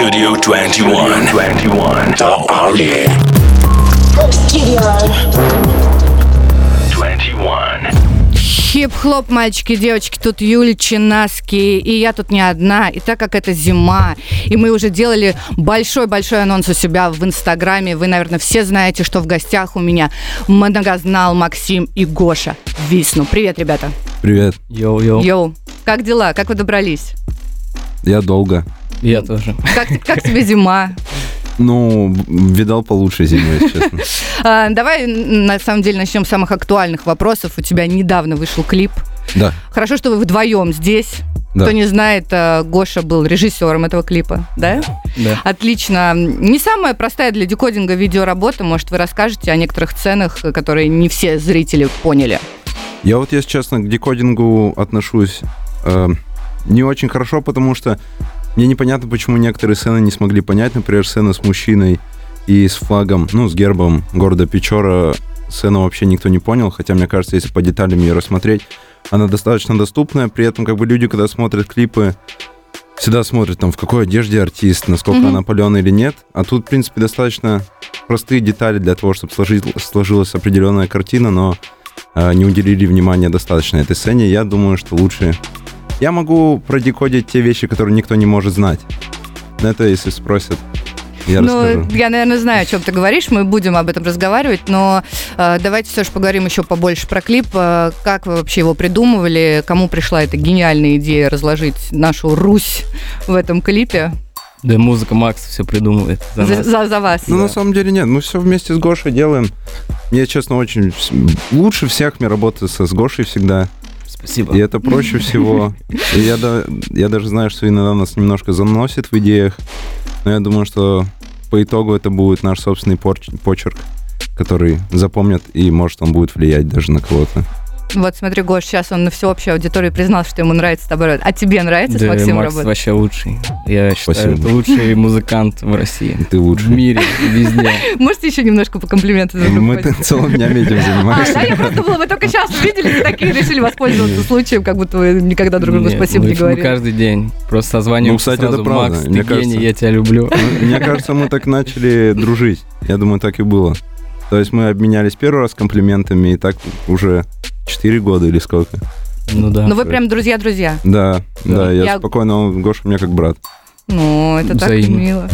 Studio 21. 21. The Army. Studio. 21. Хип-хоп, мальчики и девочки, тут Юль Чинаски, и я тут не одна. И так как это зима, и мы уже делали большой-большой анонс у себя в Инстаграме, вы, наверное, все знаете, что в гостях у меня Многознаал Максим и Гоша Висну. Привет, ребята. Привет. Йоу-йоу. Йоу, как дела? Как вы добрались? Я долго. Я тоже. Как, как тебе зима? Ну, видал получше зимой, если честно. А, давай, на самом деле, начнем с самых актуальных вопросов. У тебя недавно вышел клип. Да, Хорошо, что вы вдвоем здесь. да. Кто не знает, э, Гоша был режиссером этого клипа, да? Да. Отлично. Не самая простая для декодинга видеоработа. Может, вы расскажете о некоторых сценах, которые не все зрители поняли. Я вот, если честно, к декодингу отношусь э, не очень хорошо, потому что мне непонятно, почему некоторые сцены не смогли понять. Например, сцена с мужчиной и с флагом, ну, с гербом города Печора. Сцену вообще никто не понял, хотя, мне кажется, если по деталям ее рассмотреть, она достаточно доступная. При этом, как бы, люди, когда смотрят клипы, всегда смотрят, там, в какой одежде артист, насколько Мгм. она паленая или нет. А тут, в принципе, достаточно простые детали для того, чтобы сложилась определенная картина, но э, не уделили внимания достаточно этой сцене. Я думаю, что лучше... Я могу продекодить те вещи, которые никто не может знать. Это если спросят, я ну, расскажу. я, наверное, знаю, о чем ты говоришь. Мы будем об этом разговаривать, но э, давайте все же поговорим еще побольше про клип. Э, как вы вообще его придумывали? Кому пришла эта гениальная идея разложить нашу Русь в этом клипе? Да, музыка Макс все придумывает за За, нас. за- за вас. Ну, на самом деле нет. Мы все вместе с Гошей делаем. Мне, честно, очень... Лучше всех мне работается с Гошей всегда. Спасибо. И это проще всего. Я, да- я даже знаю, что иногда нас немножко заносит в идеях. Но я думаю, что по итогу это будет наш собственный почерк, который запомнят, и может он будет влиять даже на кого-то. Вот смотри, Гош, сейчас он на всеобщей аудитории признал, что ему нравится с тобой работать. А тебе нравится с Да, Максимом Макс работать? вообще лучший. Я считаю, Спасибо. это лучший музыкант в России. Ты В лучше. мире, везде. Можете еще немножко по комплименту Мы пойти? целыми днями этим А, занимаемся. да, я просто была, вы только сейчас увидели, такие решили воспользоваться случаем, как будто вы никогда друг другу спасибо не Мы говорили. каждый день просто Ну, созваниваемся кстати, это правда. Макс, ты гений, я тебя люблю. Ну, Мне кажется, мы так начали дружить. Я думаю, так и было. То есть мы обменялись первый раз комплиментами, и так уже 4 года или сколько. Ну да. Ну вы прям друзья-друзья. Да, Да. да, я, Я- спокойно, он, Гоша мне как брат. Ну, это так Взаимно. мило.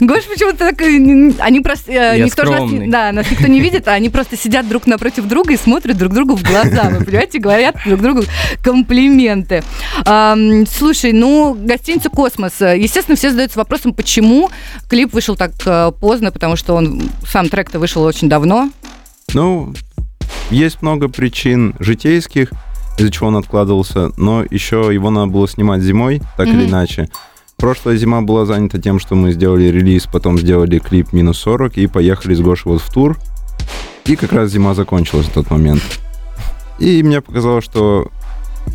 Гош, почему-то так... э, Они просто... э, Я никто ж нас не- скромный. да, нас никто не видит, а они просто сидят друг напротив друга и смотрят друг другу в глаза. Вы понимаете, говорят друг другу комплименты. Ам, слушай, ну, гостиница «Космос». Естественно, все задаются вопросом, почему клип вышел так э, поздно, потому что он... Сам трек-то вышел очень давно. Ну, есть много причин житейских, из-за чего он откладывался, но еще его надо было снимать зимой, так Мгм. или иначе. Прошлая зима была занята тем, что мы сделали релиз, потом сделали клип минус 40 и поехали с Гошей вот в тур. И как раз зима закончилась в тот момент. И мне показалось, что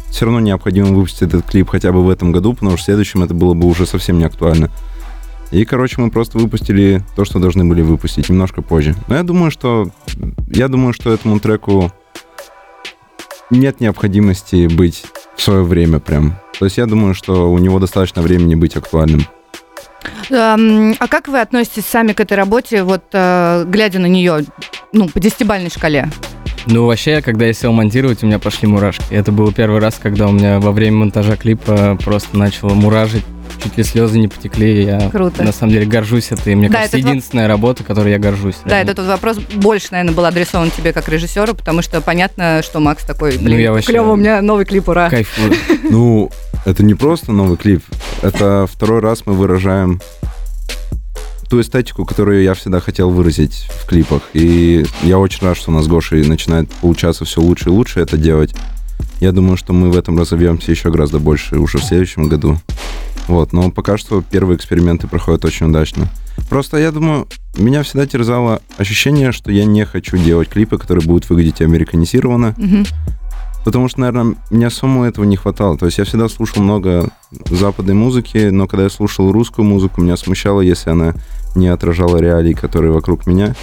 все равно необходимо выпустить этот клип хотя бы в этом году, потому что в следующем это было бы уже совсем не актуально. И, короче, мы просто выпустили то, что должны были выпустить, немножко позже. Но я думаю, что я думаю, что этому треку нет необходимости быть в свое время прям. То есть я думаю, что у него достаточно времени быть актуальным. Ам, А как вы относитесь сами к этой работе, вот э, глядя на нее, ну, по десятибальной шкале? Ну, вообще, когда я сел монтировать, у меня пошли мурашки. Это был первый раз, когда у меня во время монтажа клипа просто начало муражить. Чуть ли слезы не потекли. Я Круто. на самом деле горжусь этой. Мне Да, кажется, этот единственная работа, которой я горжусь. Да, реально. этот вопрос больше, наверное, был адресован тебе как режиссеру, потому что понятно, что Макс такой, Ну, блин, я вообще- клево, у меня новый клип, ура. Кайфую. Ну, это не просто новый клип. Это второй раз мы выражаем ту эстетику, которую я всегда хотел выразить в клипах. И я очень рад, что у нас с Гошей начинает получаться все лучше и лучше это делать. Я думаю, что мы в этом разовьемся еще гораздо больше уже в следующем году. Вот, но пока что первые эксперименты проходят очень удачно. Просто я думаю, меня всегда терзало ощущение, что я не хочу делать клипы, которые будут выглядеть американизированно. Мгм. Потому что, наверное, мне самому этого не хватало. То есть я всегда слушал много западной музыки, но когда я слушал русскую музыку, меня смущало, если она не отражала реалии, которые вокруг меня.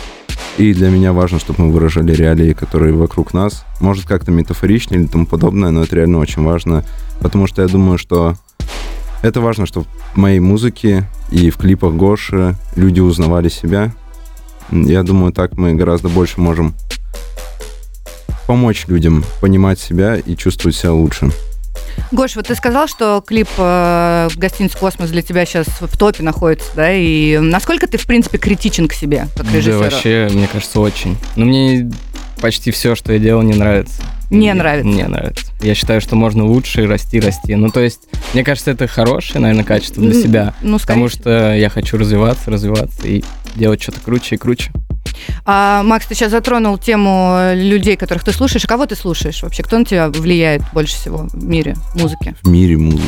И для меня важно, чтобы мы выражали реалии, которые вокруг нас. Может, как-то метафорично или тому подобное, но это реально очень важно. Потому что я думаю, что Это важно, чтобы в моей музыке и в клипах Гоши люди узнавали себя. Я думаю, так мы гораздо больше можем помочь людям понимать себя и чувствовать себя лучше. Гош, вот ты сказал, что клип э, «Гостиница Космос» для тебя сейчас в топе находится, да? И насколько ты, в принципе, критичен к себе, как режиссер? Да, вообще, мне кажется, очень. Но мне почти все, что я делал, не нравится. Не нравится? Не нравится. Я считаю, что можно лучше расти, расти. Ну, то есть, мне кажется, это хорошее, наверное, качество для себя. Ну, скорее Потому что я хочу развиваться, развиваться и делать что-то круче и круче. А, Макс, ты сейчас затронул тему э, людей, которых ты слушаешь. А кого ты слушаешь вообще? Кто на тебя влияет больше всего в мире музыки? В мире музыки.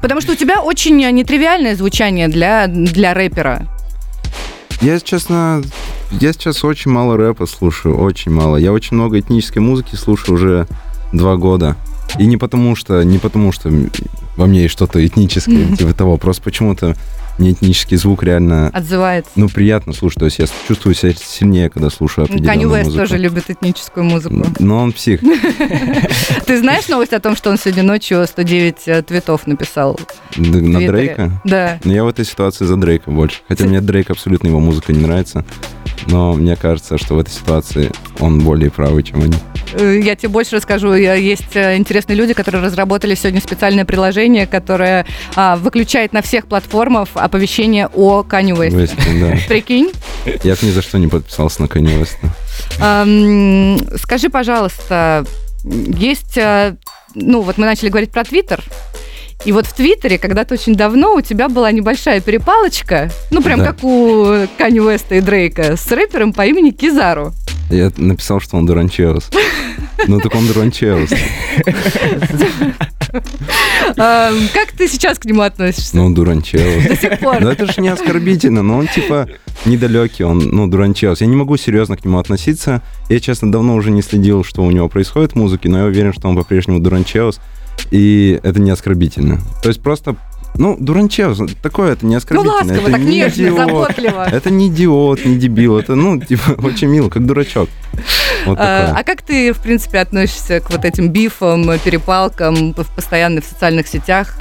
Потому что у тебя очень нетривиальное звучание для, для рэпера. Я, честно, я сейчас очень мало рэпа слушаю, очень мало. Я очень много этнической музыки слушаю уже два года. И не потому что, не потому что во мне есть что-то этническое, типа того, просто почему-то мне этнический звук реально, Отзывается. ну, приятно слушать. То есть я чувствую себя сильнее, когда слушаю определенную Уэст музыку. тоже любит этническую музыку. Но он псих. Ты знаешь новость о том, что он сегодня ночью 109 э, твитов написал? На? Дрейка? Да. Но я в этой ситуации за Дрейка больше. Хотя мне Дрейк абсолютно его музыка не нравится. Но мне кажется, что в этой ситуации он более правый, чем они. Э, Я тебе больше расскажу. Есть э, интересные люди, которые разработали сегодня специальное приложение, которое а, выключает на всех платформах оповещение о Канни Уэсте. Вести, да. Прикинь? Я бы ни за что не подписался на Kanye West. Ам, Скажи, пожалуйста, есть, э, ну вот мы начали говорить про Твиттер, и вот в Твиттере когда-то очень давно у тебя была небольшая перепалочка, ну прям Да. как у Канни Уэста и Дрейка, с рэпером по имени Кизару. Я написал, что он Дуранчеус. Ну так он Дуранчеус. Ам, Как ты сейчас к нему относишься? Ну, Дуранчеус. До сих пор. Ну это же не оскорбительно, но он типа недалекий, он, ну, Дуранчеус. Я не могу серьезно к нему относиться. Я, честно, давно уже не следил, что у него происходит в музыке, но я уверен, что он по-прежнему Дуранчеус. И это не оскорбительно. То есть просто, ну, Дуранчеус, такое это не Ну оскорбительно. ласково, это так не нежно, идиот. заботливо. Это не идиот, не дебил. Это, ну, типа, очень мило, как дурачок. Вот А а как ты, в принципе, относишься к вот этим бифам, перепалкам постоянно в социальных сетях?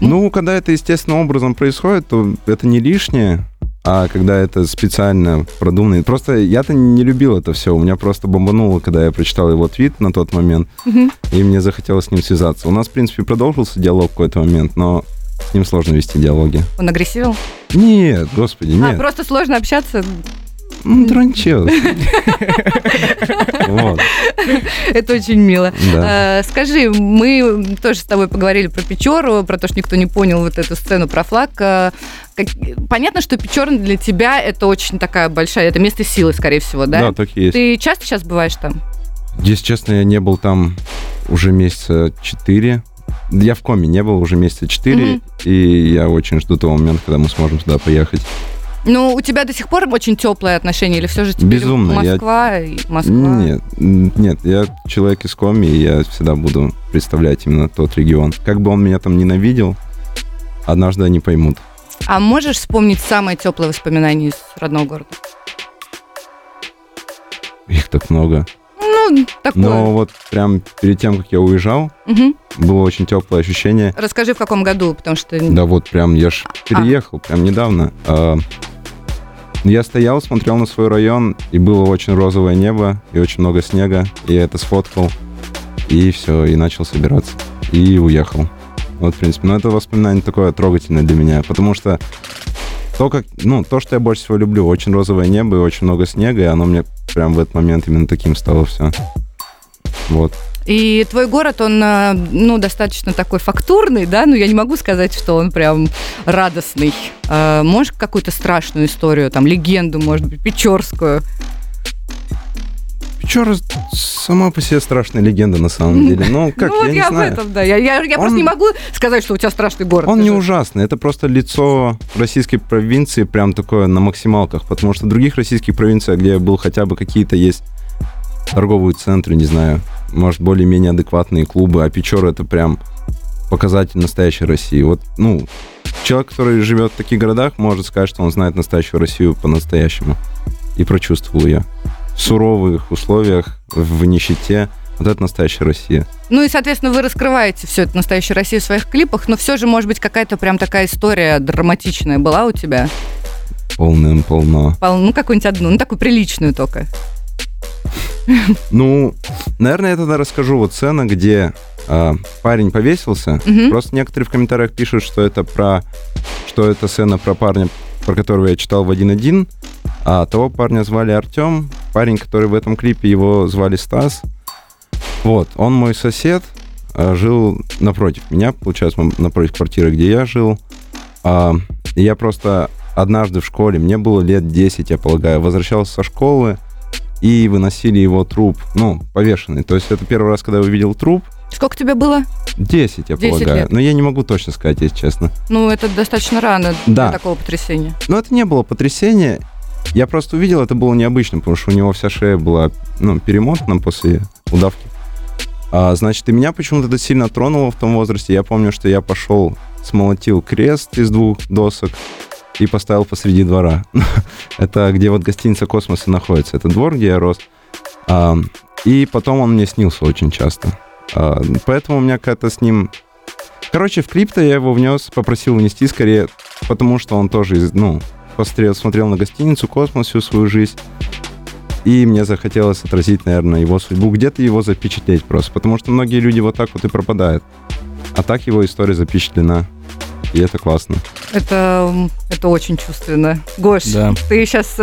Ну, когда это естественным образом происходит, то это не лишнее. А когда это специально продумано... Просто я-то не любил это все. У меня просто бомбануло, когда я прочитал его твит на тот момент, Мгм. и мне захотелось с ним связаться. У нас, в принципе, продолжился диалог в какой-то момент, но с ним сложно вести диалоги. Он агрессивил? Нет, господи, А, нет. просто сложно общаться? Ну, дранчел. Это очень мило. Э, Скажи, мы тоже с тобой поговорили про Печору, про то, что никто не понял вот эту сцену про флаг. Как- Понятно, что Печора для тебя это очень такая большая, это место силы, скорее всего, да? Да, так и есть. Ты часто сейчас бываешь там? Если честно, я не был там уже месяца четыре. Я в коме не был уже месяца четыре, Мгм. и я очень жду того момента, когда мы сможем туда поехать. Ну, у тебя до сих пор очень теплые отношения, или все же теперь Безумно, я- Москва и Москва? Нет, нет, я человек из коми, и я всегда буду представлять именно тот регион. Как бы он меня там ненавидел, однажды они поймут. А можешь вспомнить самое теплое воспоминание из родного города? Их так много. Ну, такое. Но вот прям перед тем, как я уезжал, Мгм. было очень теплое ощущение. Расскажи, в каком году, потому что... Да вот прям, я ж переехал прям недавно. А, Я стоял, смотрел на свой район, и было очень розовое небо, и очень много снега. И я это сфоткал, и все, и начал собираться. И уехал. Вот, в принципе, но это воспоминание такое трогательное для меня, потому что то, как, ну, то, что я больше всего люблю, очень розовое небо и очень много снега, и оно мне прям в этот момент именно таким стало все. Вот. И твой город, он, э, ну, достаточно такой фактурный, да, но я не могу сказать, что он прям радостный. Э, Можешь какую-то страшную историю, там, легенду, может быть, печорскую? Печора сама по себе страшная легенда на самом деле. Ну, как, ну, вот я не я знаю. об этом, да. Я, я- я просто Он- не могу сказать, что у тебя страшный город. Он не же- ужасный, это просто лицо российской провинции прям такое на максималках, потому что в других российских провинциях, где я был, хотя бы какие-то есть торговые центры, не знаю, может, более-менее адекватные клубы, а Печора это прям показатель настоящей России. Вот, ну, человек, который живет в таких городах, может сказать, что он знает настоящую Россию по-настоящему и прочувствовал ее. Суровых условиях, в нищете, Вот это настоящая Россия. Ну и, соответственно, вы раскрываете все это настоящую Россию в своих клипах, но все же, может быть, какая-то прям такая история драматичная была у тебя? Полным полно. Пол- Ну, какую-нибудь одну, ну, такую приличную только. Ну, наверное, я тогда расскажу вот сцена, где а, парень повесился. Мгм. Просто некоторые в комментариях пишут, что это про, что это сцена про парня, про которого я читал в 1.1, а того парня звали Артем, парень, который в этом клипе, его звали Стас. Вот, он мой сосед, а, жил напротив меня, получается, напротив квартиры, где я жил. А, я просто однажды в школе, мне было лет 10, я полагаю, возвращался со школы, и выносили его труп, ну, повешенный. То есть это первый раз, когда я увидел труп, Сколько тебе было? 10, я 10 полагаю. лет. Но я не могу точно сказать, если честно. Ну, это достаточно рано Да. для такого потрясения. Но это не было потрясение. Я просто увидел, это было необычно, потому что у него вся шея была ну, перемотана после удавки. А, значит, и меня почему-то это сильно тронуло в том возрасте. Я помню, что я пошел, смолотил крест из двух досок и поставил посреди двора. это где вот гостиница «Космос» и находится. Это двор, где я рос. А, и потом он мне снился очень часто. А, поэтому у меня какая-то с ним... Короче, в клип-то я его внес, попросил внести скорее, потому что он тоже, из- ну, посмотрел, смотрел на гостиницу «Космос» всю свою жизнь. И мне захотелось отразить, наверное, его судьбу, где-то его запечатлеть просто. Потому что многие люди вот так вот и пропадают. А так его история запечатлена. И это классно. Это, это очень чувственно. Гош, Да. ты сейчас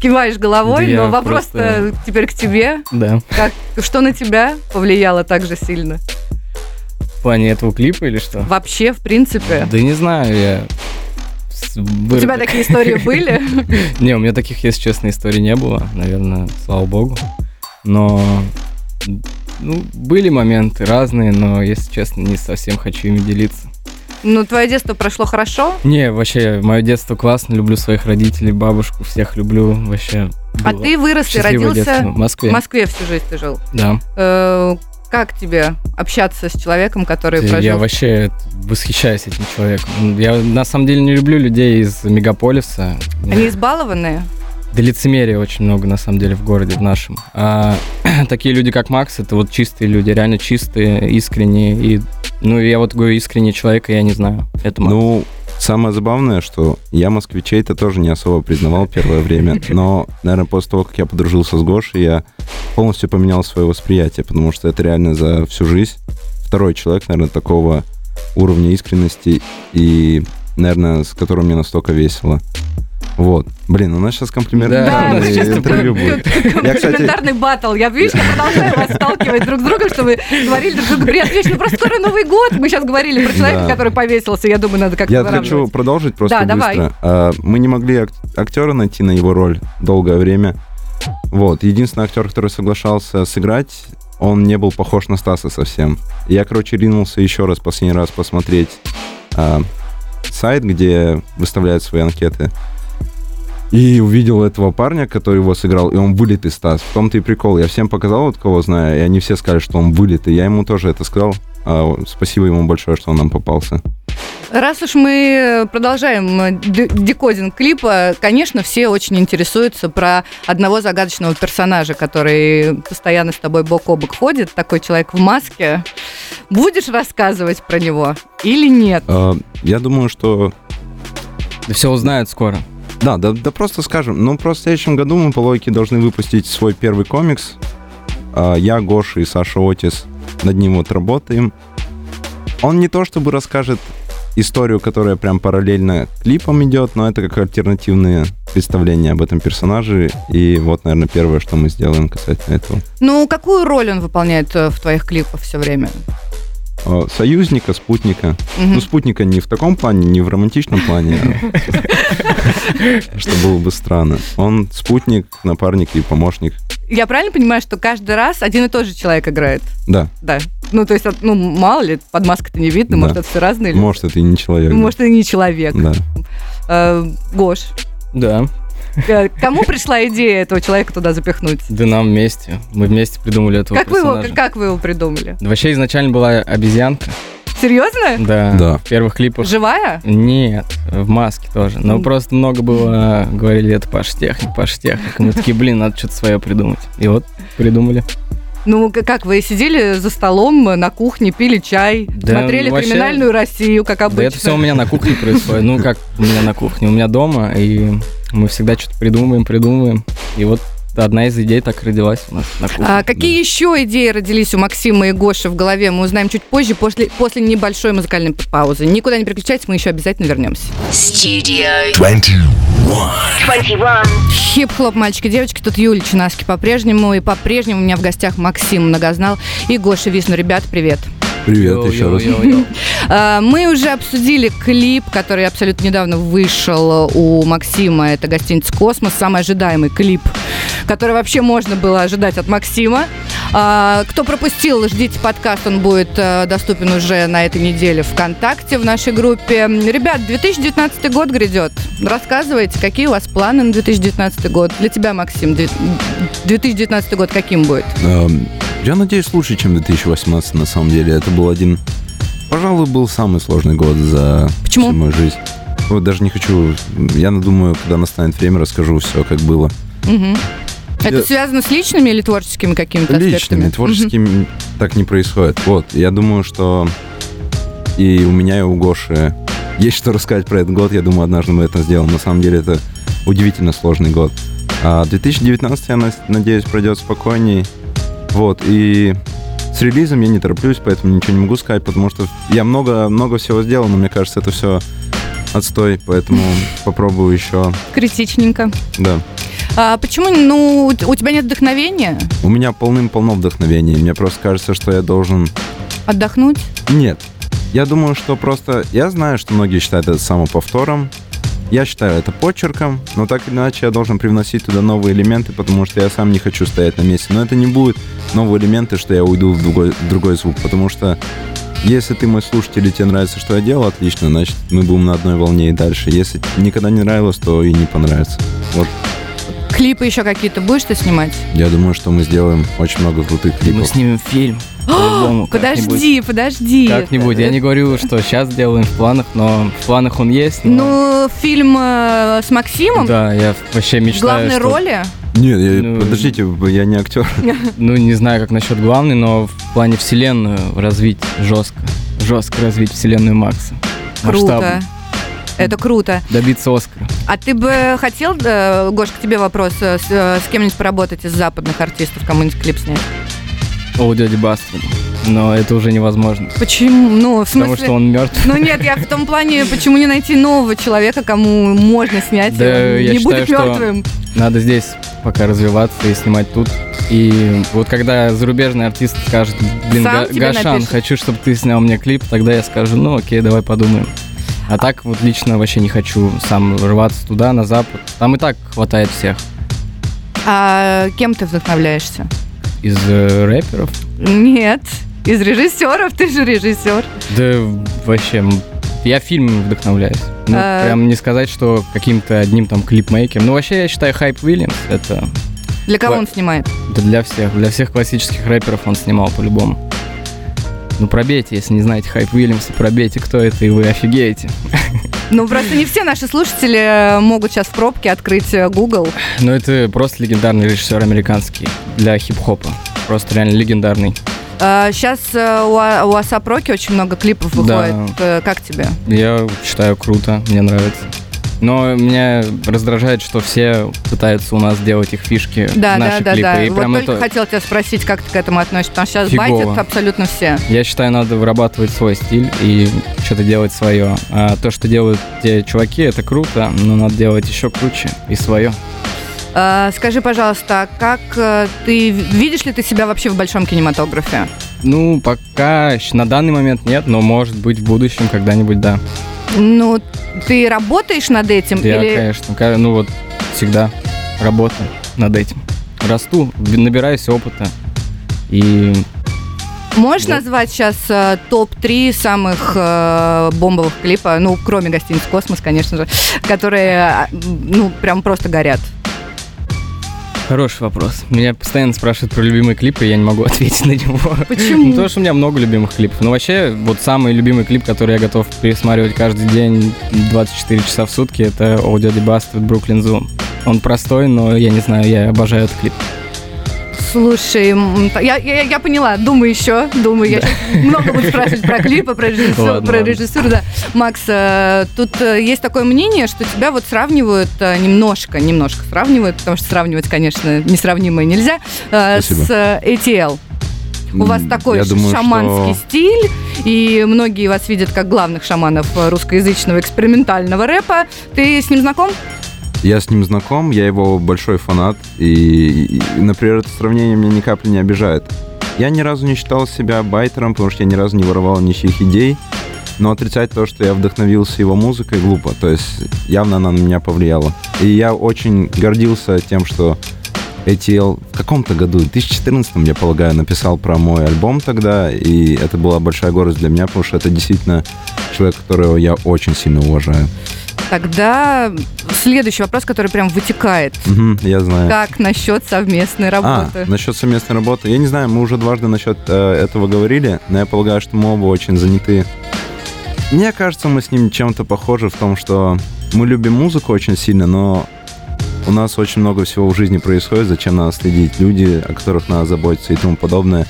киваешь головой, Да но вопрос просто- теперь к тебе. Да. Как, что на тебя повлияло так же сильно? В плане этого клипа или что? Вообще, в принципе. Да не знаю, я... У тебя такие истории были? Не, у меня таких, если честно, историй не было, наверное, слава богу. Но ну, были моменты разные, но, если честно, не совсем хочу ими делиться. Ну, твое детство прошло хорошо, Не, вообще, мое детство классно, люблю своих родителей, бабушку, всех люблю, вообще. а ты вырос и родился детство. в Москве. в Москве всю жизнь ты жил. Да. Как тебе общаться с человеком, который Я прожил? вообще восхищаюсь этим человеком. Я на самом деле не люблю людей из мегаполиса. Они избалованные? Да лицемерия очень много, на самом деле, в городе, в нашем. А такие люди, как Макс, это вот чистые люди, реально чистые, искренние. И, ну, я вот говорю, искренний человек, и я не знаю. Это Макс. Ну, самое забавное, что я москвичей-то тоже не особо признавал первое время, но, наверное, после того, как я подружился с Гошей, я полностью поменял свое восприятие, потому что это реально за всю жизнь второй человек, наверное, такого уровня искренности и, наверное, с которым мне настолько весело. Вот. Блин, у нас сейчас комплимент. Да, интервью будет. Комплиментарный батл. Я, видишь, я продолжаю вас сталкивать друг с другом, чтобы говорили друг другу, привет, ну просто скоро Новый год. Мы сейчас говорили про человека, который повесился. Я думаю, надо как-то Я хочу продолжить просто быстро. А, Мы не могли ак- актера найти на его роль долгое время. Вот. Единственный актер, который соглашался сыграть, он не был похож на Стаса совсем. Я, короче, ринулся еще раз, последний раз посмотреть а, сайт, где выставляют свои анкеты. И увидел этого парня, который его сыграл, и он вылитый Стас. В том-то и прикол. Я всем показал, вот кого знаю, и они все сказали, что он вылитый. Я ему тоже это сказал. А, спасибо ему большое, что он нам попался. Раз уж мы продолжаем э, декодинг клипа, конечно, все очень интересуются про одного загадочного персонажа, который постоянно с тобой бок о бок ходит, такой человек в маске. Будешь рассказывать про него или нет? А, Я думаю, что все узнают скоро. Да, да, да просто скажем. Ну, просто в следующем году мы по логике должны выпустить свой первый комикс. А, Я, Гоша и Саша Отис над ним вот работаем. Он не то чтобы расскажет историю, которая прям параллельно клипом идет, но это как альтернативные представления об этом персонаже. И вот, наверное, первое, что мы сделаем касательно этого. Ну, какую роль он выполняет э, в твоих клипах все время? А, Союзника, спутника. Мгм. Ну, спутника не в таком плане, не в романтичном плане, а что было бы странно. Он спутник, напарник и помощник. Я правильно понимаю, что каждый раз один и тот же человек играет? Да, Да. Ну, то есть, ну, мало ли, под маской-то не видно, может, это все разные люди. может, это и не человек. Может, это не человек. Да. Э, Гош, Да. Кому пришла идея этого человека туда запихнуть? Да нам вместе. Мы вместе придумали этого Как вы, его, персонажа. как вы его придумали? Да Вообще изначально была обезьянка. Серьезно? Да. Да. В первых клипах. Живая? Нет, в маске тоже. Но М. просто много было, говорили, это Паш Техник, Паш Техник. И мы такие, блин, надо что-то свое придумать. И вот придумали. Ну, как вы сидели за столом на кухне, пили чай, Да, смотрели ну, вообще- криминальную Россию, как обычно. Да это все у меня на кухне происходит. Ну, как у меня на кухне? У меня дома, и мы всегда что-то придумываем, придумываем. И вот одна из идей так родилась у нас на кухне. А какие еще идеи родились у Максима и Гоши в голове, мы узнаем чуть позже, после, после небольшой музыкальной паузы. Никуда не переключайтесь, мы еще обязательно вернемся. Studio 21. 21. Хип-хоп, мальчики, девочки, тут Юлия Чинаски по-прежнему, и по-прежнему у меня в гостях Максим Многознаал и Гоша Висну. Ребят, привет. Привет Йоу, еще раз. А, Мы уже обсудили клип, который абсолютно недавно вышел у Максима. Это гостиница «Космос», самый ожидаемый клип, который вообще можно было ожидать от Максима. А, Кто пропустил, ждите подкаст, он будет э, доступен уже на этой неделе ВКонтакте в нашей группе. Ребят, 2019 год грядет. Рассказывайте, какие у вас планы на 2019 год. Для тебя, Максим, две- 2019 год каким будет? Эм, Я надеюсь, лучше, чем 2018 на самом деле. Это был один... Пожалуй, был самый сложный год за Почему? всю мою жизнь. Вот даже не хочу... Я думаю, когда настанет время, расскажу все, как было. Мгм. Это Я- связано с личными или творческими какими-то Личными, аспектами? творческими так не происходит. Вот, я думаю, что и у меня, и у Гоши есть что рассказать про этот год. Я думаю, однажды мы это сделаем. На самом деле, это удивительно сложный год. А 2019, я надеюсь, пройдет спокойней. Вот, и с релизом я не тороплюсь, поэтому ничего не могу сказать, потому что я много, много всего сделал, но мне кажется, это все отстой, поэтому попробую еще, Критичненько. да. А почему, ну, у тебя нет вдохновения У меня полным-полно вдохновения. Мне просто кажется, что я должен отдохнуть? Нет. Я думаю, что просто... Я знаю, что многие считают это самоповтором. Я считаю это почерком, но так или иначе я должен привносить туда новые элементы, потому что я сам не хочу стоять на месте. Но это не будет новые элементы, что я уйду в другой, в другой звук, потому что если ты мой слушатель и тебе нравится, что я делал, отлично, значит, мы будем на одной волне и дальше. Если никогда не нравилось, то и не понравится. Вот Клипы еще какие-то будешь ты снимать? я думаю, что мы сделаем очень много крутых Мы клипов. снимем фильм. Как-нибудь. Подожди, подожди. Как-нибудь. Я не говорю, что сейчас делаем в планах, но в планах он есть. но- Ну, фильм э, с Максимом Да, я вообще в мечтаю, главной что- роли. Нет, я- Ну, подождите, я не актер. Ну, не знаю, как насчет главной, но в плане вселенную развить жестко. Жестко развить вселенную Макса. Круто. Масштабно. Это круто. Добиться Оскара. А ты бы хотел, э, Гош, к тебе вопрос, э, с, э, с кем-нибудь поработать из западных артистов, кому-нибудь клип снять? О, дяди Бастерда. Но это уже невозможно. Почему? Ну, в смысле... Потому что он мертв. Ну нет, я в том плане, почему не найти нового человека, кому можно снять, Да, я не считаю, будет что- мертвым. Надо здесь пока развиваться и снимать тут. И вот когда зарубежный артист скажет, блин, Га- Гашан, напишет. хочу, чтобы ты снял мне клип, тогда я скажу, ну окей, давай подумаем. А так вот лично вообще не хочу сам рваться туда, на запад. Там и так хватает всех. А кем ты вдохновляешься? Из э, рэперов. Нет, из режиссеров, ты же режиссер. Да вообще, я фильмами вдохновляюсь. Ну, А- прям не сказать, что каким-то одним там клипмейкером. Ну, вообще, я считаю, Хайп Уильямс, это, Для кого Ва- он снимает? это для всех. Для всех классических рэперов он снимал по-любому. Ну, пробейте, если не знаете Хайп Уильямса, пробейте, кто это, и вы офигеете. Ну, просто не все наши слушатели э, могут сейчас в пробке открыть э, Google. Ну, это просто легендарный режиссер американский для хип-хопа. Просто реально легендарный. Сейчас у, А- у Асап Роки очень много клипов Да. выходит. Э, Как тебе? Я считаю круто, мне нравится. Но меня раздражает, что все пытаются у нас делать их фишки Да, да, наши да, клипы. да. И Вот прям только это, хотел тебя спросить, как ты к этому относишься, потому что сейчас Фигово. байтят абсолютно все. Я считаю, надо вырабатывать свой стиль и что-то делать свое. А то, что делают те чуваки, это круто, но надо делать еще круче и свое. А, Скажи, пожалуйста, а как э, ты видишь ли ты себя вообще в большом кинематографе? Ну, пока на данный момент нет, но может быть в будущем когда-нибудь да. Ну, ты работаешь над этим Я, или конечно, ну вот всегда работаю над этим. Расту, набираюсь опыта. И можешь Вот. назвать сейчас э, топ-3 самых э, бомбовых клипа, ну, кроме гостиницы «Космос», конечно же, которые, э, ну, прям просто горят? Хороший вопрос. Меня постоянно спрашивают про любимые клипы, и я не могу ответить на него. Почему? Ну, потому что у меня много любимых клипов. Но вообще, вот самый любимый клип, который я готов пересматривать каждый день 24 часа в сутки, это Dirty Bastard Brooklyn Zoo. Он простой, но я не знаю, я обожаю этот клип. Слушай, я, я, я поняла, думаю еще, думаю, я щас много буду спрашивать про клипы, про режиссуру, Ладно, про ладно. режиссуру, да. Макс, э, тут э, есть такое мнение, что тебя вот сравнивают э, немножко, немножко сравнивают, потому что сравнивать, конечно, несравнимое нельзя, Спасибо. с ATL. У вас такой я думаю, шаманский что- стиль, и многие вас видят как главных шаманов русскоязычного экспериментального рэпа. Ты с ним знаком? Я с ним знаком, я его большой фанат, и, и, например, это сравнение меня ни капли не обижает. Я ни разу не считал себя байтером, потому что я ни разу не воровал ничьих идей, но отрицать то, что я вдохновился его музыкой, глупо. То есть явно она на меня повлияла. И я очень гордился тем, что ATL в каком-то году, в 2014, я полагаю, написал про мой альбом тогда, и это была большая гордость для меня, потому что это действительно человек, которого я очень сильно уважаю. Тогда следующий вопрос, который прям вытекает. Мгм, я знаю. Как насчет совместной А, работы? насчет совместной работы. Я не знаю, мы уже дважды насчет э, этого говорили, но я полагаю, что мы оба очень заняты. Мне кажется, мы с ним чем-то похожи в том, что мы любим музыку очень сильно, но у нас очень много всего в жизни происходит, зачем надо следить, люди, о которых надо заботиться и тому подобное.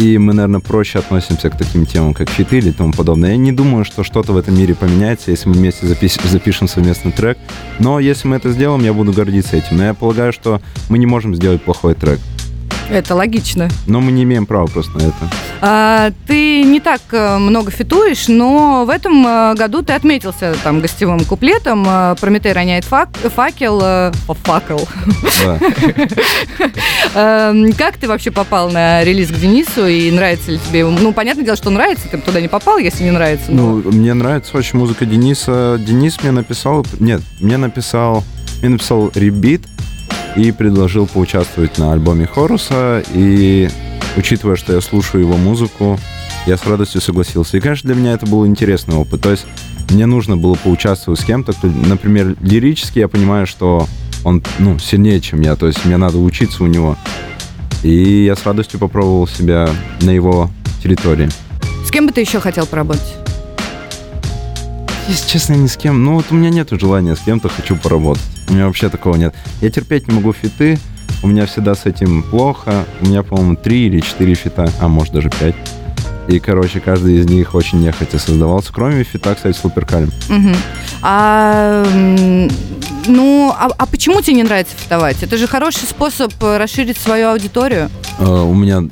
И мы, наверное, проще относимся к таким темам, как фиты или тому подобное. Я не думаю, что что-то в этом мире поменяется, если мы вместе запис- запишем совместный трек. Но если мы это сделаем, я буду гордиться этим. Но я полагаю, что мы не можем сделать плохой трек. Это логично. Но мы не имеем права просто на это. А, ты не так э, много фитуешь, но в этом э, году ты отметился там гостевым куплетом. э, Прометей роняет фак- факел. э, факел. Эм, Как ты вообще попал на релиз к Денису и нравится ли тебе его? Ну, понятное дело, что нравится, ты туда не попал, если не нравится. Ну, мне нравится очень музыка Дениса. Денис мне написал... Нет, мне написал... Мне написал ребит и предложил поучаствовать на альбоме Хоруса. И учитывая, что я слушаю его музыку, я с радостью согласился. И, конечно, для меня это был интересный опыт. То есть мне нужно было поучаствовать с кем-то, кто, например, лирически я понимаю, что он ну, сильнее, чем я. То есть мне надо учиться у него. И я с радостью попробовал себя на его территории. С кем бы ты еще хотел поработать? Если честно, ни с кем. Ну, вот у меня нет желания с кем-то хочу поработать. У меня вообще такого нет. Я терпеть не могу фиты. У меня всегда с этим плохо. У меня, по-моему, три или четыре фита, а может даже пять. И, короче, каждый из них очень нехотя создавался. Кроме фита, кстати, Суперкалим. Мгм. А, м, ну, а, а почему тебе не нравится фитовать? Это же хороший способ э, расширить свою аудиторию. Э, у меня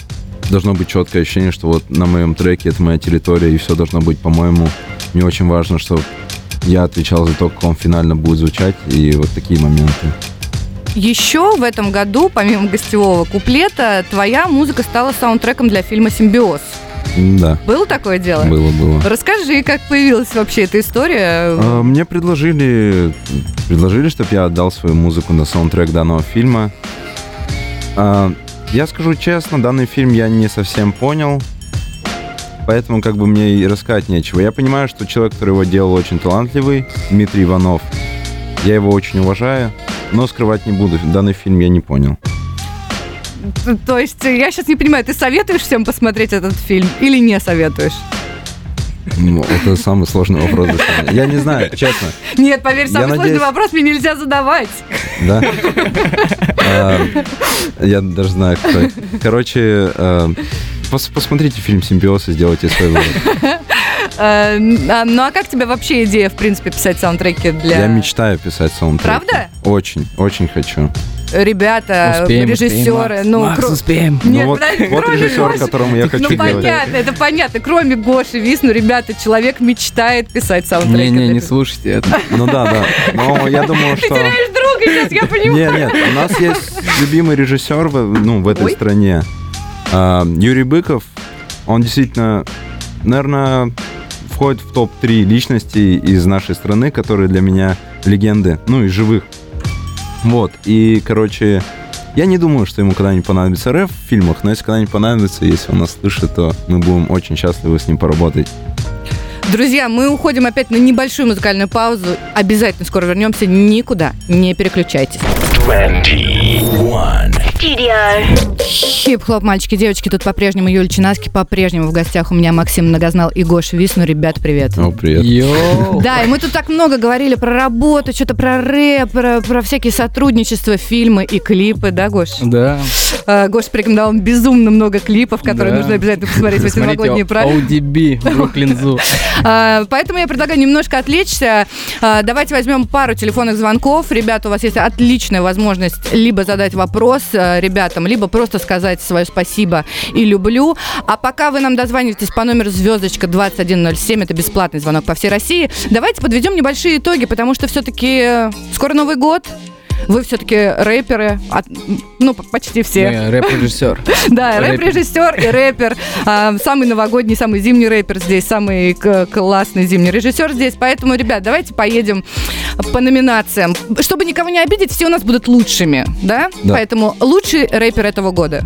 должно быть четкое ощущение, что вот на моем треке это моя территория, и все должно быть, по-моему, мне очень важно, чтобы я отвечал за то, как он финально будет звучать, и вот такие моменты. Еще в этом году, помимо гостевого куплета, твоя музыка стала саундтреком для фильма «Симбиоз». Да, Было такое дело? было, было. Расскажи, как появилась вообще эта история? А, Мне предложили, предложили, чтобы я отдал свою музыку на саундтрек данного фильма. А, Я скажу честно, данный фильм я не совсем понял, поэтому как бы мне и рассказать нечего. Я понимаю, что человек, который его делал, очень талантливый, Дмитрий Иванов. Я его очень уважаю, но скрывать не буду. Данный фильм я не понял. То есть, э, я сейчас не понимаю, ты советуешь всем посмотреть этот фильм или не советуешь? Ну, Это самый сложный вопрос. Я не знаю, честно. Нет, поверь, самый Я сложный надеюсь- вопрос мне нельзя задавать. Да? А, Я даже знаю, кто. Короче, а, пос- посмотрите фильм «Симбиоз» и сделайте свой вывод. Э, Ну а как тебе вообще идея, в принципе, писать саундтреки для... Я мечтаю писать саундтрек. Правда? Очень, очень хочу. Ребята, Успеем, режиссеры, успеем, ну... Макс, кру- успеем. Нет, ну вот, подожди, вот кроме режиссер, Гоши- которому я хочу Ну делать. понятно, это понятно. Кроме Гоши Висну, ребята, человек мечтает писать саундтреки. Не-не, не слушайте это. Ну да, да. Но я думаю, Ты что... теряешь друга сейчас, я понимаю. Нет, нет, у нас есть любимый режиссер в, ну, в этой Ой. стране. А, Юрий Быков, он действительно, наверное, входит в топ-3 личностей из нашей страны, которые для меня легенды, ну и живых. Вот, и, короче, я не думаю, что ему когда-нибудь понадобится рэп в фильмах, но если когда-нибудь понадобится, если он нас слышит, то мы будем очень счастливы с ним поработать. Друзья, мы уходим опять на небольшую музыкальную паузу. Обязательно скоро вернемся. Никуда не переключайтесь. 21. Studio. Хип-хлоп, мальчики, девочки, тут по-прежнему Юлия Чинаски, по-прежнему в гостях у меня Максим Многознал и Гоша Висну. Ребят, привет. О, привет. Йоу. Да, и мы тут так много говорили про работу, что-то про рэп, про, про всякие сотрудничества, фильмы и клипы, да, Гош? Да. Э, Гоша порекомендовал безумно много клипов, которые Да. нужно обязательно посмотреть в эти новогодние праздники. ODB, Бруклин Зу. Поэтому я предлагаю немножко отвлечься. А, Давайте возьмем пару телефонных звонков. Ребята, у вас есть отличная возможность либо задать вопрос э, ребятам, либо просто сказать свое спасибо и люблю. А пока вы нам дозвонитесь по номеру звездочка 2107, это бесплатный звонок по всей России, давайте подведем небольшие итоги, потому что все-таки скоро Новый год. Вы все-таки рэперы, от- ну, п- почти все. Не, Рэп-режиссер. Да, рэп-режиссер и рэпер. А, Самый новогодний, самый зимний рэпер здесь, самый классный зимний режиссер здесь. Поэтому, ребят, давайте поедем по номинациям. Чтобы никого не обидеть, все у нас будут лучшими, да? Да. Поэтому лучший рэпер этого года.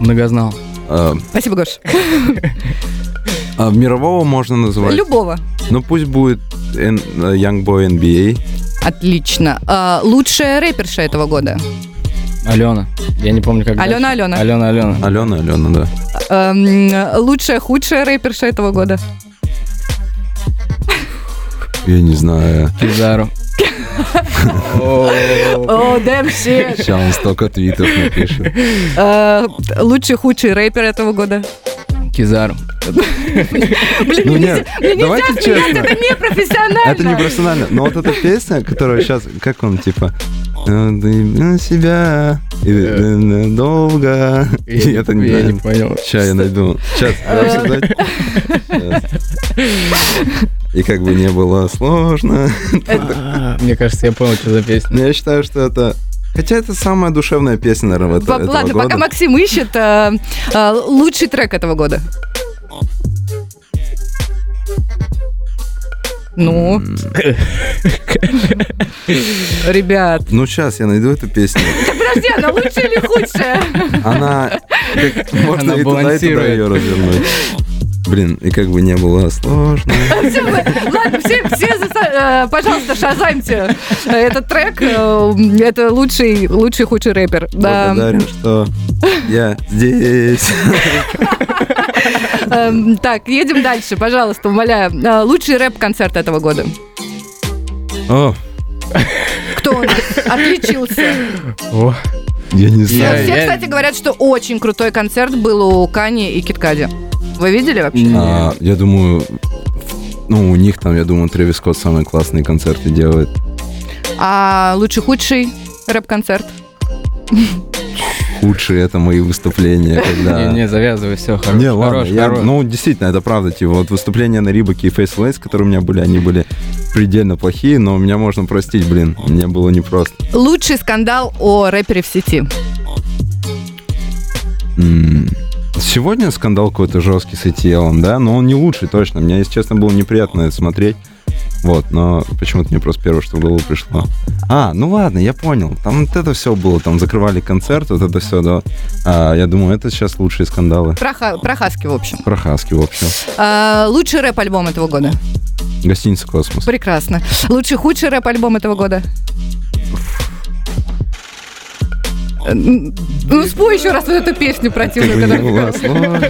Многознал. А, Спасибо, Гош. а мирового можно называть? Любого. Ну пусть будет э, Young Boy NBA. Отлично. А, Лучшая рэперша этого года. Алена. Я не помню, как Алена, дальше. Алена. Алена, Алена. Алена, Алена, да. Эм, Лучшая, худшая рэперша этого года. Я не знаю. Кизару. О, shit. Сейчас он столько твитов напишет. Э, Лучший, худший рэпер этого года. Кизару. Блин, Ну мне нет, нельзя- мне давайте нельзя смеяться, честно. это непрофессионально. Это не профессионально. Но вот эта песня, которая сейчас, как он, типа, «Э, ты на себя и э, долго. И это не Я не понял. Сейчас я найду. Сейчас, И как бы не было сложно. А, Мне кажется, я понял, что за песня. Но я считаю, что это... Хотя это самая душевная песня, наверное, в это- П- этого Ладно, года. пока Максим ищет э, э, лучший трек этого года. Ну, ребят. Ну, сейчас я найду эту песню. Подожди, она лучшая или худшая? Она... Можно и туда, и туда ее развернуть. Блин, и как бы не было сложно. Ладно, все, все э, пожалуйста, шазамьте э, этот трек. э, Это лучший, лучший худший рэпер. Да. Благодарен, что я здесь. Эм, Так, едем дальше, пожалуйста, умоляю. Лучший рэп-концерт этого года. О, Кто у нас отличился? О, я не Все, знаю. Я- кстати, говорят, что очень крутой концерт был у Кани и Киткади. Вы видели вообще? А, Я думаю, ну, у них там, я думаю, Трэвис Скотт самые классные концерты делает. А лучший худший рэп-концерт? Худшие это мои выступления, когда... Не, не, завязывай, все, хорош. Не, ладно, хорош, я- хорош. ну, действительно, это правда, типа, вот выступления на Рибаке и Faceless, которые у меня были, они были предельно плохие, но меня можно простить, блин, мне было непросто. Лучший скандал о рэпере в сети. М, Сегодня скандал какой-то жесткий с ATL, да, но он не лучший точно. Мне, если честно, было неприятно это смотреть. Вот, но почему-то мне просто первое, что в голову пришло. А, ну ладно, я понял. Там вот это все было, там закрывали концерт, вот это все, да. А, я думаю, это сейчас лучшие скандалы. Про, Ха- про Хаски, в общем. Про Хаски, в общем. А, лучший рэп-альбом этого года. Гостиница «Космос». Прекрасно. Лучший худший рэп-альбом этого года. Э, Ну, спой еще раз вот эту песню Как противную, бы не которую... было сложно.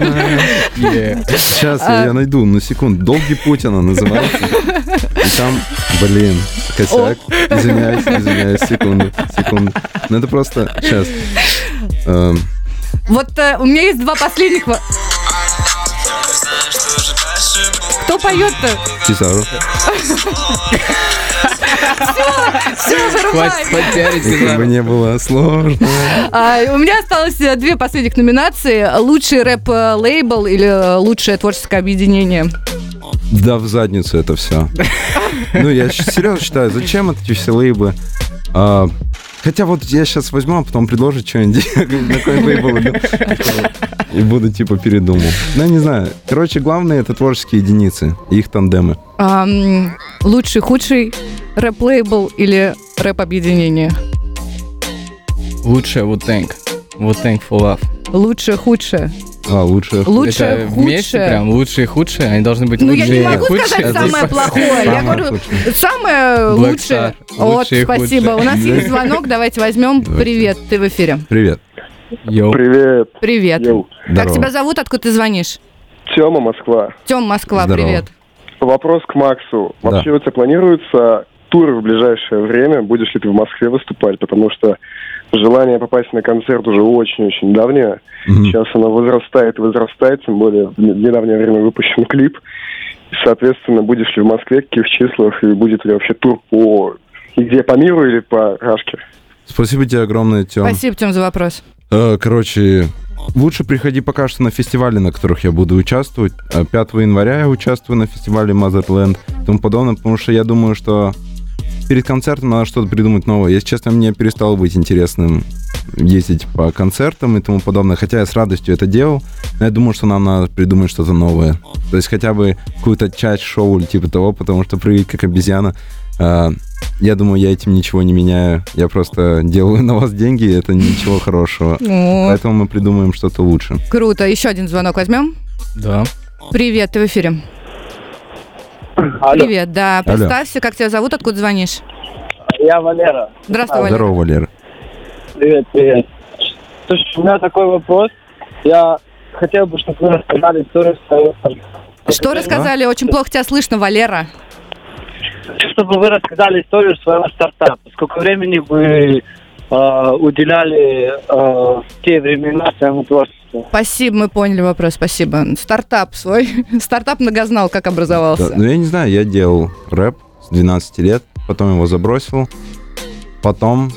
Е. Сейчас А. я найду, на секунду. «Долгий путь» она называется. И там, блин, косяк. Извиняюсь, извиняюсь, секунду, секунду. Ну это просто, сейчас. Эм, Вот э, у меня есть два последних... Кто поет-то? Кизару. Все, вырубай. Хватит потерять, И как бы не было сложно. А, у меня осталось э, две последних номинации. Лучший рэп-лейбл или э, лучшее творческое объединение. Да в задницу это все. Ну, я серьезно считаю, зачем эти все лейбы? А, Хотя вот я сейчас возьму, а потом предложу что-нибудь, на какой лейбл иду. И буду типа передумал. Ну, не знаю. Короче, главное это творческие единицы, и их тандемы. Лучший, худший рэп-лейбл или рэп-объединение. Лучшее Wu-Tang. Wu-Tang forever. Лучшее, худшее. А, лучше. Лучшее, Это вместе худшее. прям лучшие и худшие, они должны быть Ну, я лучшие не и могу худшие. сказать самое плохое. Я говорю, худшее. самое лучшее. Вот, Лучшее спасибо. худшее. У нас есть звонок, давайте возьмем. Привет, ты в эфире. Привет. Йоу. Привет, Привет. Йоу. Как Здорово. тебя зовут, откуда ты звонишь? Тёма, Москва. Тем, Москва, Здорово. привет. Вопрос к Максу. Да. Вообще у тебя планируется тур в ближайшее время? Будешь ли ты в Москве выступать? Потому что желание попасть на концерт уже очень-очень давнее. Мгм. Сейчас оно возрастает и возрастает, тем более в недавнее время выпущен клип. И, соответственно, будешь ли в Москве, в каких числах, и будет ли вообще тур по... И где, по миру или по Рашке? Спасибо тебе огромное, Тем. Спасибо, Тем, за вопрос. Э, Короче, лучше приходи пока что на фестивали, на которых я буду участвовать. Э, 5 января я участвую на фестивале Motherland и тому подобное, потому что я думаю, что перед концертом надо что-то придумать новое. Если честно, мне перестало быть интересным ездить по концертам и тому подобное, хотя я с радостью это делал, но я думаю, что нам надо придумать что-то новое. То есть хотя бы какую-то часть шоу или типа того, потому что прыгать как обезьяна, э, я думаю, я этим ничего не меняю. Я просто делаю на вас деньги, и это ничего хорошего. Поэтому мы придумаем что-то лучше. круто. Еще один звонок возьмем. Да. Привет, ты в эфире. Алло, Привет, да. Алло. Представься, как тебя зовут, откуда звонишь. я Валера. Здравствуй, Валера. Здорово, Валера. Привет, привет. Слушай, у меня такой вопрос. Я хотел бы, чтобы вы рассказали историю своего Что рассказали? Очень плохо тебя слышно, Валера. Чтобы вы рассказали историю своего стартапа. Сколько времени вы э, уделяли э, в те времена своему творчеству? Спасибо, мы поняли вопрос, спасибо. Стартап свой. Стартап многознал, как Да, образовался. ну, я не знаю, я делал рэп с 12 лет, потом его забросил, потом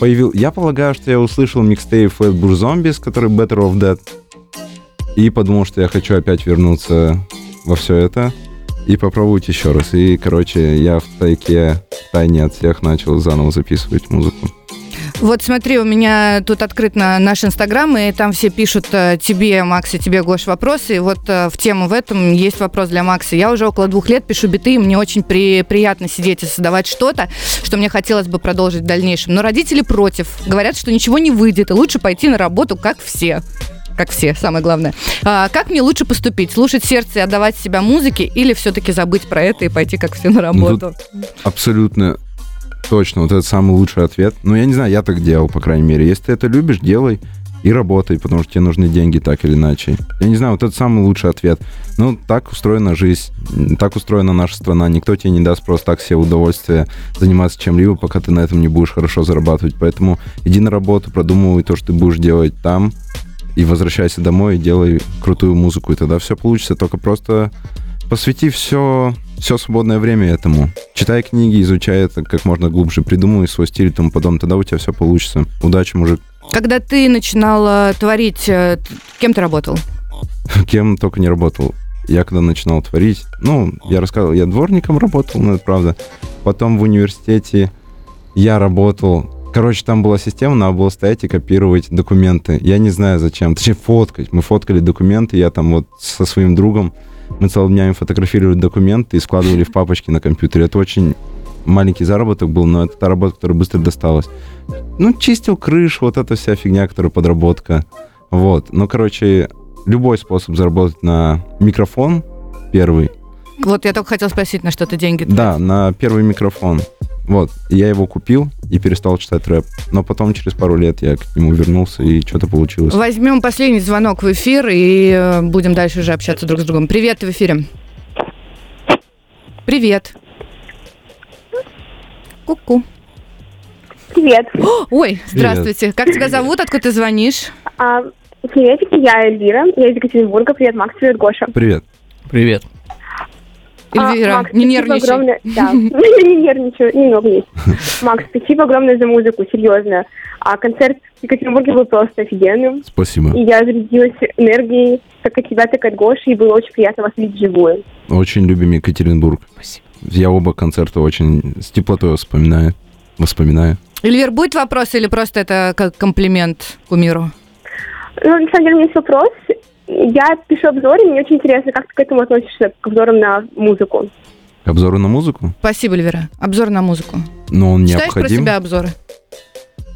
появил... Я полагаю, что я услышал микстейп Flatbush Zombies, который Better of Dead, и подумал, что я хочу опять вернуться во все это и попробовать еще раз. И, короче, я в тайке, в тайне от всех начал заново записывать музыку. Вот смотри, у меня тут открыт на наш инстаграм, и там все пишут э, тебе, Макс, и тебе, Гош, вопросы. И вот э, в тему в этом есть вопрос для Макса. Я уже около двух лет пишу биты, и мне очень при- приятно сидеть и создавать что-то, что мне хотелось бы продолжить в дальнейшем. Но родители против. Говорят, что ничего не выйдет, и лучше пойти на работу, как все. Как все, самое главное. А, как мне лучше поступить? Слушать сердце и отдавать себя музыке или все-таки забыть про это и пойти, как все, на работу? Абсолютно точно, вот это самый лучший ответ. Ну, я не знаю, я так делал, по крайней мере. Если ты это любишь, делай и работай, потому что тебе нужны деньги так или иначе. Я не знаю, вот это самый лучший ответ. Ну, так устроена жизнь, так устроена наша страна. Никто тебе не даст просто так себе удовольствие заниматься чем-либо, пока ты на этом не будешь хорошо зарабатывать. Поэтому иди на работу, продумывай то, что ты будешь делать там, и возвращайся домой и делай крутую музыку, и тогда все получится. Только просто посвяти все, все свободное время этому. Читай книги, изучай это как можно глубже, придумывай свой стиль и тому подобное. Тогда у тебя все получится. Удачи, мужик. Когда ты начинал творить, э, кем ты работал? Кем только не работал. Я когда начинал творить, ну, я рассказывал, я дворником работал, ну, это правда. Потом в университете я работал. Короче, там была система, надо было стоять и копировать документы. Я не знаю зачем. Точнее, фоткать. Мы фоткали документы, я там вот со своим другом, мы целыми днями фотографировали документы и складывали в папочки на компьютере. Это очень маленький заработок был, но это та работа, которая быстро досталась. Ну, чистил крышу, вот эта вся фигня, которая подработка. Вот. Ну, короче, любой способ заработать на микрофон первый. Вот я только хотел спросить, на что ты деньги Да, на первый микрофон. Вот. И Я его купил и перестал читать рэп. Но потом через пару лет я к нему вернулся, и что-то получилось. Возьмем последний звонок в эфир и э, будем дальше уже общаться друг с другом. Привет, ты в эфире. Привет. Ку-ку. Привет. Ой, здравствуйте. Как тебя зовут? Откуда ты звонишь? А, приветики, я Эльвира, я из Екатеринбурга. Привет, Макс, привет, Гоша. Привет. Привет. Эльвира, А, Макс, не нервничай. огромное- Да, не нервничаю, немного есть. Макс, спасибо огромное за музыку, серьезно. А концерт в Екатеринбурге был просто офигенным. Спасибо. И я зарядилась энергией, как от тебя, так и от Гоши, и было очень приятно вас видеть вживую. Очень любим Екатеринбург. Спасибо. Я оба концерта очень с теплотой вспоминаю. Воспоминаю. Эльвир, будет вопрос или просто это как комплимент кумиру? Ну, на самом деле, у меня есть вопрос. Я пишу обзоры, мне очень интересно, как ты к этому относишься, к обзорам на музыку. К обзору на музыку? Спасибо, Эльвира. Обзор на музыку. Но он Читаешь про необходим. себя обзоры?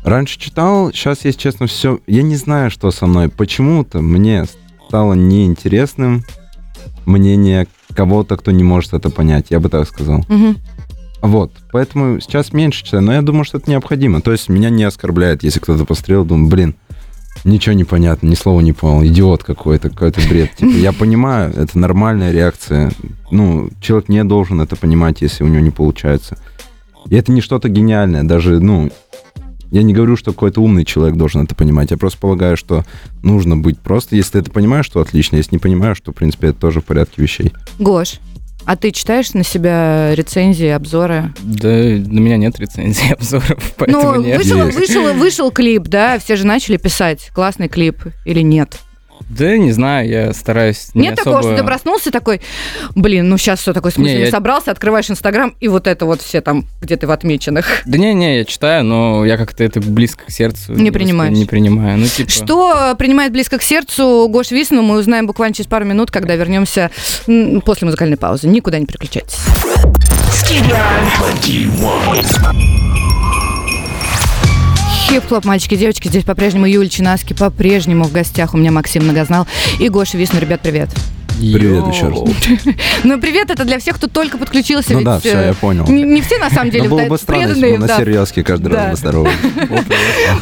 Раньше читал, сейчас, если честно, все... Я не знаю, что со мной. Почему-то мне стало неинтересным мнение кого-то, кто не может это понять. Я бы так сказал. Мгм. Вот, поэтому сейчас меньше читаю, но я думаю, что это необходимо. То есть меня не оскорбляет, если кто-то посмотрел, думаю, блин, ничего не понятно, ни слова не понял, идиот какой-то, какой-то бред. Типа, я понимаю, это нормальная реакция. Ну, человек не должен это понимать, если у него не получается. И это не что-то гениальное, даже, ну, Я не говорю, что какой-то умный человек должен это понимать. Я просто полагаю, что нужно быть просто. Если ты это понимаешь, то отлично. Если не понимаешь, то, в принципе, это тоже в порядке вещей. Гош, а ты читаешь на себя рецензии, обзоры? Да, на меня нет рецензий, обзоров, поэтому ну, нет. вышел, вышел, вышел клип, да, все же начали писать, классный клип или нет? Да, не знаю, я стараюсь не Нет такого, особо... что ты проснулся такой, блин, ну сейчас все такое смысленное, Не, я- собрался, открываешь Инстаграм, и вот это вот все там, где ты в отмеченных. Да не-не, я читаю, но я как-то это близко к сердцу. Не принимаешь. Не принимаю, ну типа... Что принимает близко к сердцу Гош Висну, мы узнаем буквально через пару минут, когда вернемся после музыкальной паузы. Никуда не переключайтесь. Studio 21. Хип-хлоп, мальчики, девочки, здесь по-прежнему Юль Чинаски, по-прежнему в гостях у меня Максим Многознал и Гоша Висну. Ребят, привет. Привет Йоу. еще раз. Ну, привет, это для всех, кто только подключился. Ну ведь, да, все, э, я понял. Не, не все, на самом деле, было бы странно, если преданные, бы на да. серьезке каждый Да. раз бы здоровый.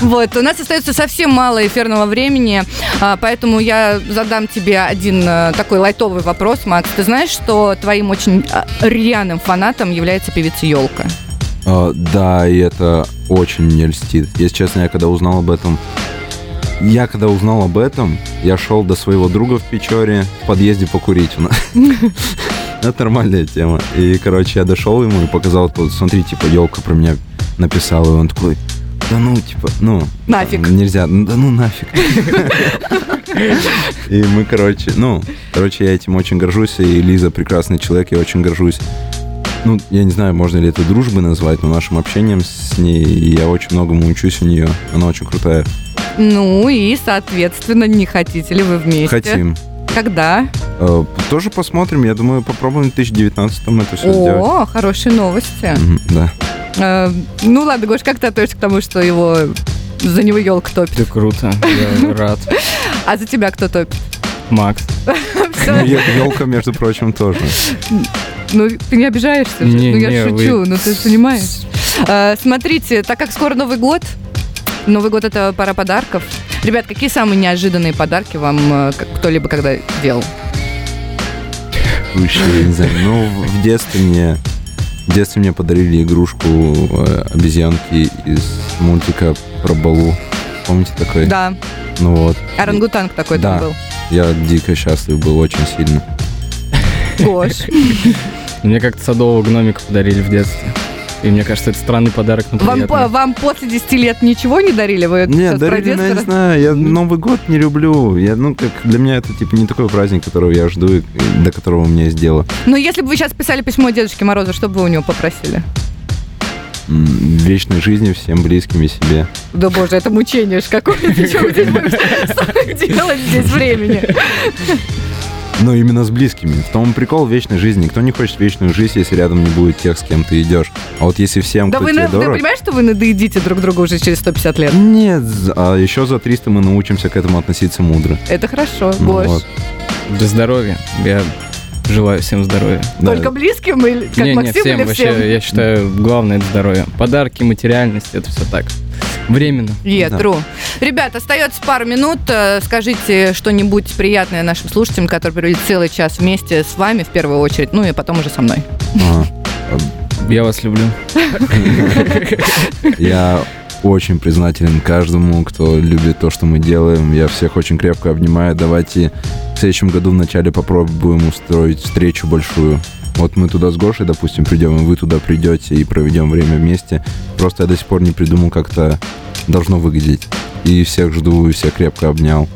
Вот, у нас остается совсем мало эфирного времени, а, поэтому я задам тебе один э, такой лайтовый вопрос, Макс. Ты знаешь, что твоим очень а, рьяным фанатом является певица Елка? А, Да, и это очень мне льстит. Если честно, я когда узнал об этом... Я когда узнал об этом, я шел до своего друга в Печоре в подъезде покурить. у нас. Это нормальная тема. И, короче, я дошел ему и показал, смотри, типа, елка про меня написала, и он такой, да ну, типа, ну... Нафиг. Нельзя, ну, да ну нафиг. И мы, короче, ну, короче, я этим очень горжусь, и Лиза прекрасный человек, я очень горжусь ну, я не знаю, можно ли это дружбой назвать, но нашим общением с ней я очень многому учусь у нее. Она очень крутая. Ну и, соответственно, не хотите ли вы вместе? Хотим. Когда? Э, тоже посмотрим. Я думаю, попробуем в 2019-м это все сделать. О, хорошие новости. Мгм, да. Э, ну ладно, Гош, как ты относишься к тому, что его за него елка топит? Да круто, я рад. А за тебя кто топит? Макс. Елка, между прочим, тоже. Ну, ты не обижаешься? Не, ну, я не, шучу, вы- ну ты понимаешь. Э, смотрите, так как скоро Новый год, Новый год это пора подарков. Ребят, какие самые неожиданные подарки вам э, кто-либо когда делал? Вообще, я не знаю. Ну, в- детстве мне... В детстве мне подарили игрушку э, обезьянки из мультика про Балу. Помните такой? Да, Ну вот. орангутанг такой Да. там был. Я дико счастлив был очень сильно. Гош. Мне как-то садового гномика подарили в детстве. И мне кажется, это странный подарок, но Вам, по- вам после 10 лет ничего не дарили? Вы Не, сейчас про дарили, ну, я не знаю, я Новый год не люблю. Я, ну, как для меня это типа не такой праздник, которого я жду, и до которого у меня есть дело. Ну, если бы вы сейчас писали письмо Дедушке Морозу, что бы вы у него попросили? Вечной жизни всем близким и себе. Да боже, это мучение ж какое-то. Будете делать здесь времени? Но именно с близкими. В том и прикол вечной жизни. Никто не хочет вечную жизнь, если рядом не будет тех, с кем ты идешь. А вот если всем, Да кто вы, тебе на- вы дорог... понимаете, что вы надоедите друг друга уже через 150 лет? Нет, а еще за 300 мы научимся к этому относиться мудро. Это хорошо, Ну Гош. вот. Для здоровья. Я желаю всем здоровья. Да. Только близким или как не, не, Максим всем, или вообще, всем? я считаю, главное это здоровье. Подарки, материальность, это все так. Временно. Е, Да. true. Ребят, остается пару минут. Э, Скажите что-нибудь приятное нашим слушателям, которые провели целый час вместе с вами в первую очередь, ну и потом уже со мной. Ага. Я вас люблю. Я очень признателен каждому, кто любит то, что мы делаем. Я всех очень крепко обнимаю. Давайте в следующем году в начале попробуем устроить встречу большую. Вот мы туда с Гошей, допустим, придем, и вы туда придете и проведем время вместе. Просто я до сих пор не придумал, как это должно выглядеть. И всех жду, и всех крепко обнял.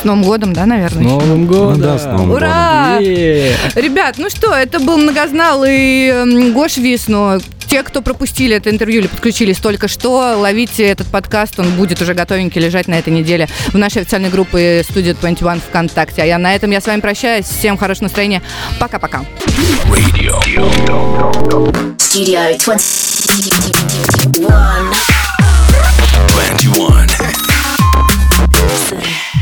С Новым годом, да, С наверное? Новым годом! да, с Новым Ура! Е! Ребят, ну что, это был Многознал и Гош Висну. Те, кто пропустили это интервью или подключились только что, ловите этот подкаст, он будет уже готовенький лежать на этой неделе в нашей официальной группе Studio 21 ВКонтакте. А я на этом я с вами прощаюсь. Всем хорошего настроения. Пока-пока. Studio 21. Listen.